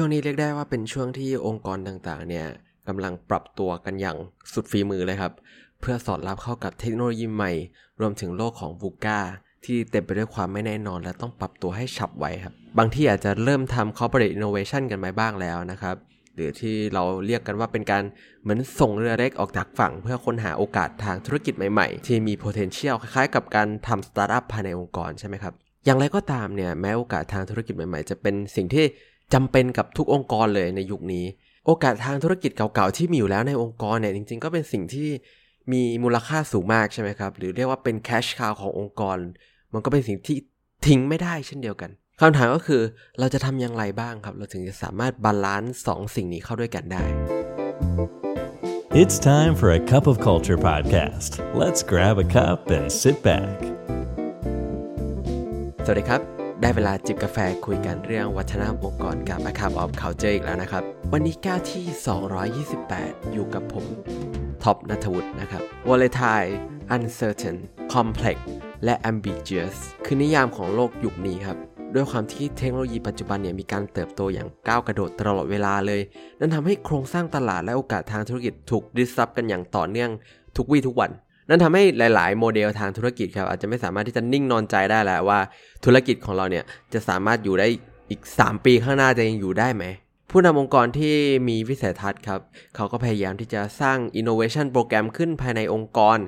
ช่วงนี้เรียกได้ว่าเป็นช่วงที่องค์กรต่างๆ เนี่ยกำลังปรับตัวกันอย่างสุดฝีมือเลยครับ เพื่อสอดรับเข้ากับเทคโนโลยีใหม่ รวมถึงโลกของบูก้าที่เต็มไปด้วยความไม่แน่นอน และต้องปรับตัวให้ฉับไวครับ บางที่อาจจะเริ่มทำ corporate innovation กันไปบ้างแล้วนะครับ หรือที่เราเรียกกันว่าเป็นการเหมือนส่งเรือเล็กออกจากฝั่ง เพื่อค้นหาโอกาสทางธุรกิจใหม่ๆ ที่มี potential คล้ายๆ กับการทำ startup ภายในองค์กรใช่ไหมครับ อย่างไรก็ตามเนี่ยแม้โอกาสทางธุรกิจใหม่ๆ จะเป็นสิ่งที่ จำเป็นกับทุกองค์กรเลยในยุคนี้ โอกาสทางธุรกิจเก่าๆที่มีอยู่แล้วในองค์กรเนี่ยจริง ๆ ก็เป็นสิ่งที่มีมูลค่าสูงมากใช่ไหมครับ หรือเรียกว่าเป็น cash cow ขององค์กร มันก็เป็นสิ่งที่ทิ้งไม่ได้เช่นเดียวกันคำถามก็คือเราจะทำอย่างไรบ้างครับ เราถึงจะสามารถ balance สองสิ่งนี้เข้าด้วยกันได้ It's time for a cup of culture podcast. Let's grab a cup and sit back. สวัสดีครับ ได้เวลาจิบกาแฟคุยกันเรื่องวัฒนธรรมองค์กรกับ a c u p of Culture อีกแล้วนะครับ วันนี้ก้าวที่ 228 อยู่กับผมท็อปนัทวุฒินะครับ volatile uncertain complex และ ambiguous คือนิยามของโลกยุคนี้ครับ ด้วยความที่เทคโนโลยีปัจจุบันเนี่ยมีการเติบโตอย่างก้าวกระโดดตลอดเวลาเลย นั่นทำให้โครงสร้างตลาดและโอกาสทางธุรกิจถูกดิสรับกันอย่างต่อเนื่องทุกวี่ทุกวัน นั่นทำให้หลาย ๆ โมเดลทางธุรกิจครับอาจจะไม่สามารถที่จะนิ่งนอนใจได้แล้วว่า ธุรกิจของเราเนี่ยจะสามารถอยู่ได้อีก 3 ปีข้างหน้าจะยังอยู่ได้ไหมผู้นำองค์กรที่มีวิสัยทัศน์ครับ เขาก็พยายามที่จะสร้าง innovation โปรแกรมขึ้นภายในองค์กร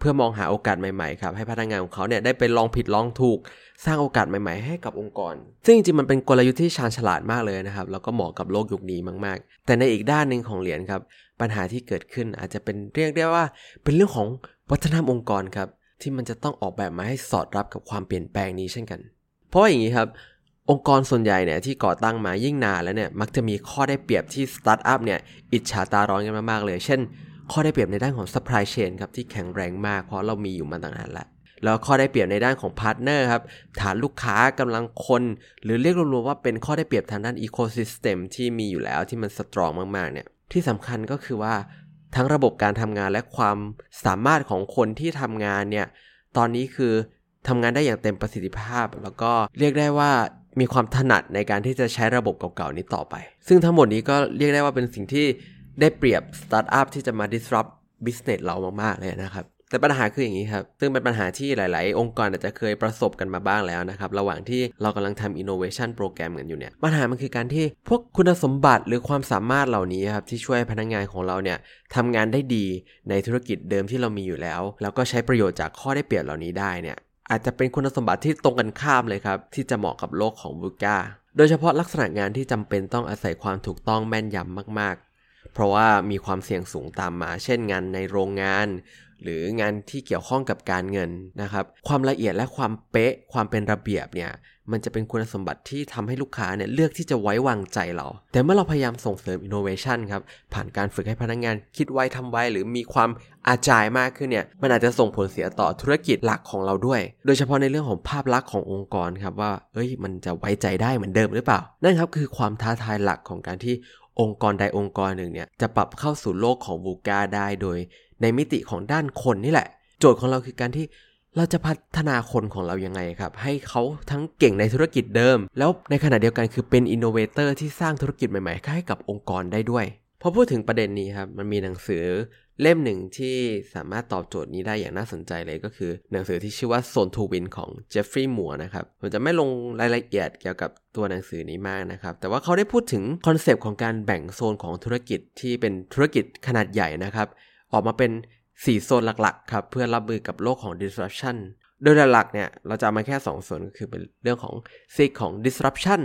เพื่อมองหาโอกาสใหม่ๆครับให้พนักงานของเขาเนี่ยได้ไปลองผิดลองถูก สร้างโอกาสใหม่ๆ ให้กับองค์กร ซึ่งจริงๆมันเป็นกลยุทธ์ที่ชาญฉลาดมากเลยนะครับแล้วก็เหมาะกับโลกยุคนี้มากๆ แต่ในอีกด้านหนึ่งของเหรียญครับปัญหาที่เกิดขึ้นอาจจะเป็นเรียกได้ว่า เป็นเรื่องของวัฒนธรรมองค์กรครับที่มันจะต้องออกแบบมาให้สอดรับกับความเปลี่ยนแปลงนี้เช่นกัน เพราะว่าอย่างนี้ครับองค์กรส่วนใหญ่เนี่ยที่ก่อตั้งมายิ่งนานแล้วเนี่ยมักจะมีข้อได้เปรียบที่สตาร์ทอัพเนี่ยอิจฉาตาร้อนกันมากๆเลย เช่น ข้อได้เปรียบในด้านของ supply chain ครับที่แข็งแรงมากเพราะเรามีอยู่มาตั้งนานแล้วแล้วข้อได้เปรียบในด้านของ partner ครับฐานลูกค้ากำลังคน หรือเรียกรวมๆว่าเป็นข้อได้เปรียบทางด้าน ecosystem ที่มีอยู่แล้วที่มัน strongมากๆเนี่ยที่สำคัญก็คือว่าทั้งระบบการทำงานและความสามารถของคนที่ทำงานเนี่ยตอนนี้คือทำงานได้อย่างเต็มประสิทธิภาพ แล้วก็เรียกได้ว่ามีความถนัดในการที่จะใช้ระบบเก่าๆนี้ต่อไป ซึ่งทั้งหมดนี้ก็เรียกได้ว่าเป็นสิ่งที่ ได้เปรียบสตาร์ทอัพที่จะมา disrupt business เรามาก ๆ เลยนะครับ แต่ปัญหาคืออย่างนี้ครับ ซึ่งเป็นปัญหาที่หลาย ๆ องค์กรอาจจะเคยประสบกันมาบ้างแล้วนะครับ ระหว่างที่เรากำลังทำ innovation โปรแกรมกันอยู่เนี่ย ปัญหามันคือการที่พวกคุณสมบัติหรือความสามารถเหล่านี้ครับ ที่ช่วยพนักงานของเราเนี่ยทำงานได้ดีในธุรกิจเดิมที่เรามีอยู่แล้ว แล้วก็ใช้ประโยชน์จากข้อได้เปรียบเหล่านี้ได้เนี่ยอาจจะเป็นคุณสมบัติที่ตรงกันข้ามเลยครับ ที่จะเหมาะกับโลกของบูกาโดยเฉพาะลักษณะงานที่จำเป็นต้องอาศัยความถูกต้องแม่นยำมาก เพราะว่ามีความเสี่ยงสูงตามมา เช่นงานในโรงงาน หรืองานที่เกี่ยวข้องกับการเงินนะครับ ความละเอียดและความเป๊ะความเป็นระเบียบเนี่ยมันจะเป็นคุณสมบัติที่ทำให้ลูกค้าเนี่ยเลือกที่จะไว้วางใจเรา แต่เมื่อเราพยายามส่งเสริม innovation ครับผ่านการฝึกให้พนักงานคิดไวทำไวหรือมีความ agile มากขึ้นเนี่ยมันอาจจะส่งผลเสียต่อธุรกิจหลักของเราด้วย โดยเฉพาะในเรื่องของภาพลักษณ์ขององค์กรครับว่าเอ้ยมันจะไว้ใจได้เหมือนเดิมหรือเปล่า นั่นครับคือความท้าทายหลักของการที่ องค์กรใดองค์กรหนึ่งเนี่ยจะปรับเข้าสู่โลกของ VUCA ได้โดย ในมิติของด้านคนนี่แหละ โจทย์ของเราคือการที่เราจะพัฒนาคนของเรายังไงครับ ให้เขาทั้งเก่งในธุรกิจเดิม แล้วในขณะเดียวกันคือเป็น innovator ที่สร้างธุรกิจใหม่ๆให้กับองค์กรได้ด้วยพอพูดถึงประเด็นนี้ครับมันมีหนังสือ เล่มหนึ่งที่สามารถตอบโจทย์นี้ได้อย่างน่าสนใจเลยก็คือ หนังสือที่ชื่อว่า Zone to Win ของเจฟฟรีย์มัวนะครับผมจะไม่ลงรายละเอียดเกี่ยวกับตัวหนังสือนี้มากนะครับ แต่ว่าเขาได้พูดถึงคอนเซปต์ของการแบ่งโซนของธุรกิจที่เป็นธุรกิจขนาดใหญ่นะครับ ออกมาเป็น 4 โซนหลักๆครับเพื่อรับมือกับโลกของ disruption โดยหลักๆเนี่ยเราจะมาแค่ 2 ส่วนก็คือเป็นเรื่องของซีกของ disruption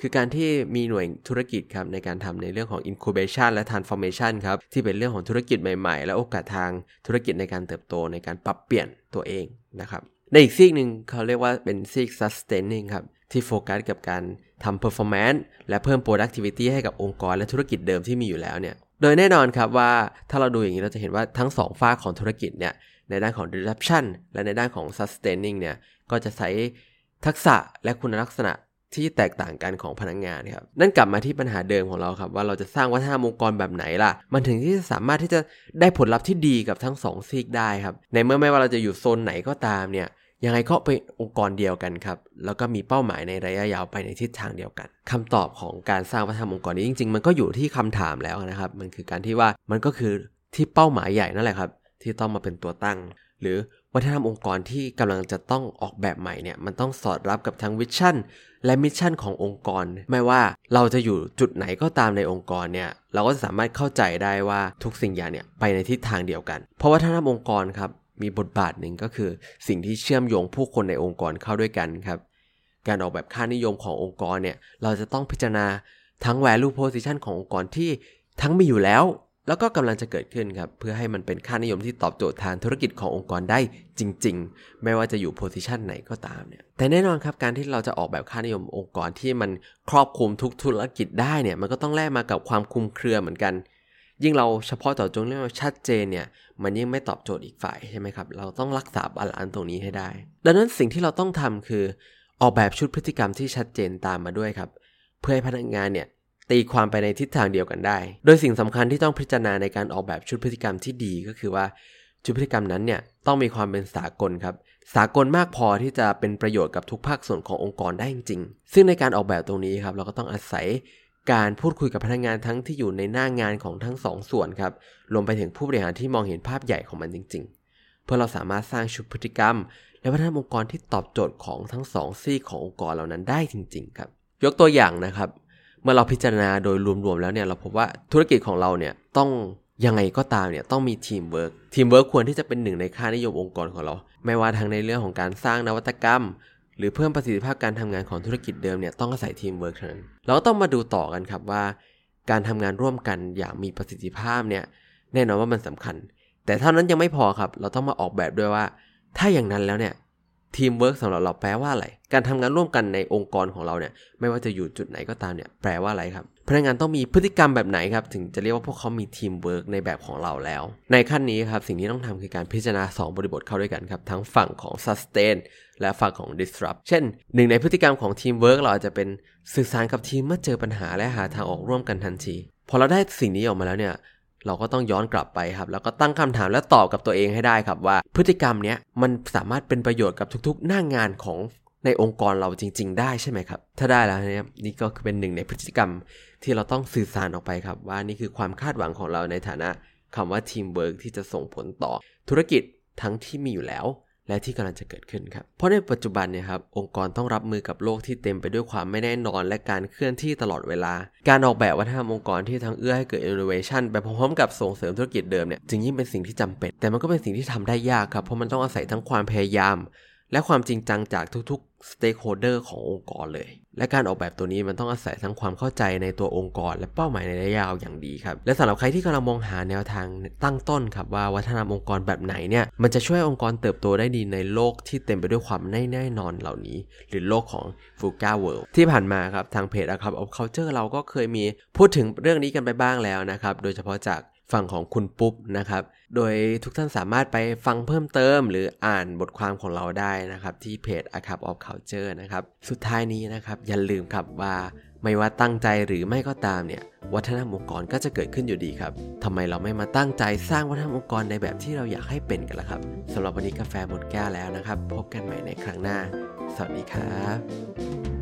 คือการที่มีหน่วยธุรกิจครับในการทำในเรื่องของ incubation และ transformation ครับที่เป็นเรื่องของธุรกิจใหม่ๆ และโอกาสทางธุรกิจในการเติบโตในการปรับเปลี่ยนตัวเองนะครับในอีกซีกหนึ่งเขาเรียกว่าเป็นซีก sustaining ครับที่โฟกัสกับการทำ performance และเพิ่ม productivity ให้กับองค์กรและธุรกิจเดิมที่มีอยู่แล้วเนี่ยโดยแน่นอนครับว่าถ้าเราดูอย่างนี้เราจะเห็นว่าทั้ง2ฝ้าของธุรกิจเนี่ยในด้านของ disruption และในด้านของ sustaining เนี่ยก็จะใช้ทักษะและคุณลักษณะ ที่แตกต่างกันของพนักงงานครับนั่นกลับมาที่ปัญหาเดิมของเราครับ ว่าเราจะสร้างวัฒนธรรมองค์กรแบบไหนล่ะ มันถึงที่จะสามารถที่จะได้ผลลัพธ์ที่ดีกับทั้ง2ซีกได้ครับ ในเมื่อไม่ว่าเราจะอยู่โซนไหนก็ตามเนี่ยยังไงก็เป็นองค์กรเดียวกันครับ แล้วก็มีเป้าหมายในระยะยาวไปในทิศทางเดียวกันคำตอบของการสร้างวัฒนธรรมองค์กรนี้จริง ๆ มันก็อยู่ที่คำถามแล้วนะครับ มันคือการที่ว่ามันก็คือที่เป้าหมายใหญ่นั่นแหละครับ ที่ต้องมาเป็นตัวตั้ง หรือ วัฒนธรรมองค์กรที่กำลังจะต้องออกแบบใหม่เนี่ยมันต้องสอดรับกับทั้ง vision และ mission ขององค์กร ไม่ว่าเราจะอยู่จุดไหนก็ตามในองค์กรเนี่ยเราก็สามารถเข้าใจได้ว่าทุกสิ่งอย่างเนี่ยไปในทิศทางเดียวกัน เพราะวัฒนธรรมองค์กรครับมีบทบาทหนึ่งก็คือสิ่งที่เชื่อมโยงผู้คนในองค์กรเข้าด้วยกันครับการออกแบบค่านิยมขององค์กรเนี่ยเราจะต้องพิจารณาทั้ง value position ขององค์กรที่ทั้งมีอยู่แล้ว แล้วก็กำลังจะเกิดขึ้นครับเพื่อให้มันเป็นค่านิยมที่ตอบโจทย์ทางธุรกิจขององค์กรได้จริง ๆ ไม่ว่าจะอยู่ position ไหนก็ตามเนี่ยแต่แน่นอนครับการที่เราจะออกแบบค่านิยมองค์กรที่มันครอบคลุมทุกธุรกิจได้เนี่ยมันก็ต้องแลกมากับความคลุมเครือเหมือนกัน ยิ่งเราเฉพาะเจาะจงเรื่องชัดเจนเนี่ยมันยิ่งไม่ตอบโจทย์อีกฝ่ายใช่ไหมครับเราต้องรักษา balance ตรงนี้ให้ได้ ดังนั้นสิ่งที่เราต้องทำคือ ออกแบบชุดพฤติกรรมที่ชัดเจนตามมาด้วยครับ เพื่อให้พนักงานเนี่ย ตีความไปในทิศทางเดียวกันได้ โดยสิ่งสำคัญที่ต้องพิจารณาในการออกแบบชุดพฤติกรรมที่ดีก็คือว่าชุดพฤติกรรมนั้นเนี่ยต้องมีความเป็นสากลครับ สากลมากพอที่จะเป็นประโยชน์กับทุกภาคส่วนขององค์กรได้จริงๆ ซึ่งในการออกแบบตรงนี้ครับเราก็ต้องอาศัยการพูดคุยกับพนักงานทั้งที่อยู่ในหน้างานของทั้งสองส่วนครับรวมไปถึงผู้บริหารที่มองเห็นภาพใหญ่ของมันจริง ๆ เพื่อเราสามารถสร้างชุดพฤติกรรม และพัฒนาองค์กรที่ตอบโจทย์ของทั้งสองซีขององค์กรเหล่านั้นได้จริง ๆ ครับ ยกตัวอย่างนะครับ เมื่อเราพิจารณาโดยรวมๆแล้วเนี่ยเราพบว่าธุรกิจของเราเนี่ยต้องยังไงก็ตามเนี่ยต้องมี teamwork teamwork ควรที่จะเป็นหนึ่งในค่านิยมองค์กรของเรา ไม่ว่าทั้งในเรื่องของการสร้างนวัตกรรม หรือเพิ่มประสิทธิภาพการทำงานของธุรกิจเดิมเนี่ยต้องอาศัยทีมเวิร์กเท่านั้นเราก็ต้องมาดูต่อกันครับว่า การทำงานร่วมกันอย่างมีประสิทธิภาพเนี่ยแน่นอนว่ามันสำคัญ แต่เท่านั้นยังไม่พอครับ เราต้องมาออกแบบด้วยว่า ถ้าอย่างนั้นแล้วเนี่ย ทีมเวิร์กสำหรับเราแปลว่าอะไร การทำงานร่วมกันในองค์กรของเราเนี่ยไม่ว่าจะอยู่จุดไหนก็ตามเนี่ยแปลว่าอะไรครับ พนักงานต้องมีพฤติกรรมแบบไหนครับ ถึงจะเรียกว่าพวกเขามีทีมเวิร์กในแบบของเราแล้ว ในขั้นนี้ครับสิ่งที่ต้องทำคือการพิจารณา 2 บริบทเข้าด้วยกันครับ ทั้งฝั่งของ sustain และฝั่งของ disrupt เช่นหนึ่งในพฤติกรรมของทีมเวิร์กเราอาจจะเป็นสื่อสารกับทีมเมื่อเจอปัญหาและหาทางออกร่วมกันทันทีพอเราได้สิ่งนี้ออกมาแล้วเนี่ย เราก็ต้องย้อนกลับไปครับ แล้วก็ตั้งคำถามและตอบกับตัวเองให้ได้ครับว่า พฤติกรรมเนี้ยมันสามารถเป็นประโยชน์กับทุกๆ หน้างงานของในองค์กรเราจริง ๆ ได้ใช่ไหมครับ ถ้าได้แล้วเนี่ยนี่ก็เป็นหนึ่งในพฤติกรรมที่เราต้องสื่อสารออกไปครับ ว่านี่คือความคาดหวังของเราในฐานะคำว่าทีมเวิร์กที่จะส่งผลต่อธุรกิจทั้งที่มีอยู่แล้ว และที่กำลังจะเกิดขึ้นครับ เพราะในปัจจุบันเนี่ยครับองค์กรต้องรับมือกับโลกที่เต็มไปด้วยความไม่แน่นอน และการเคลื่อนที่ตลอดเวลา การออกแบบวัฒนธรรมองค์กรที่ทั้งเอื้อให้เกิดอินโนเวชันไปพร้อมๆกับส่งเสริมธุรกิจเดิมเนี่ยจึงยิ่งเป็นสิ่งที่จำเป็น แต่มันก็เป็นสิ่งที่ทำได้ยากครับเพราะมันต้องอาศัยทั้งความพยายาม และความจริงจังจากทุกๆ stakeholder ขององค์กรเลย และการออกแบบตัวนี้มันต้องอาศัยทั้งความเข้าใจในตัวองค์กร และเป้าหมายในระยะยาวอย่างดีครับ และสำหรับใครที่กำลังมองหาแนวทางตั้งต้นครับว่าวัฒนธรรมองค์กรแบบไหนเนี่ยมันจะช่วยองค์กรเติบโตได้ดีในโลกที่เต็มไปด้วยความไม่แน่นอนเหล่านี้ หรือโลกของ f u g a World ที่ผ่านมาครับทางเพจอะครับ of Culture เราก็เคยมีพูดถึงเรื่องนี้กันไปบ้างแล้วนะครับโดยเฉพาะจาก ฝั่งของคุณปุ๊บนะครับ โดยทุกท่านสามารถไปฟังเพิ่มเติม หรืออ่านบทความของเราได้นะครับที่เพจ a c a p of Culture นะครับ สุดท้ายนี้นะครับอย่าลืมครับว่าไม่ว่าตั้งใจหรือไม่ก็ตามเนี่ยวัฒนธรรมองค์กรก็จะเกิดขึ้นอยู่ดีครับทำไมเราไม่มาตั้งใจสร้างวัฒนธรรมองค์กรในแบบที่เราอยากให้เป็นกันล่ะครับสำหรับวันนี้กาแฟหมดแก้วแล้วนะครับ พบกันใหม่ในครั้งหน้า สวัสดีครับ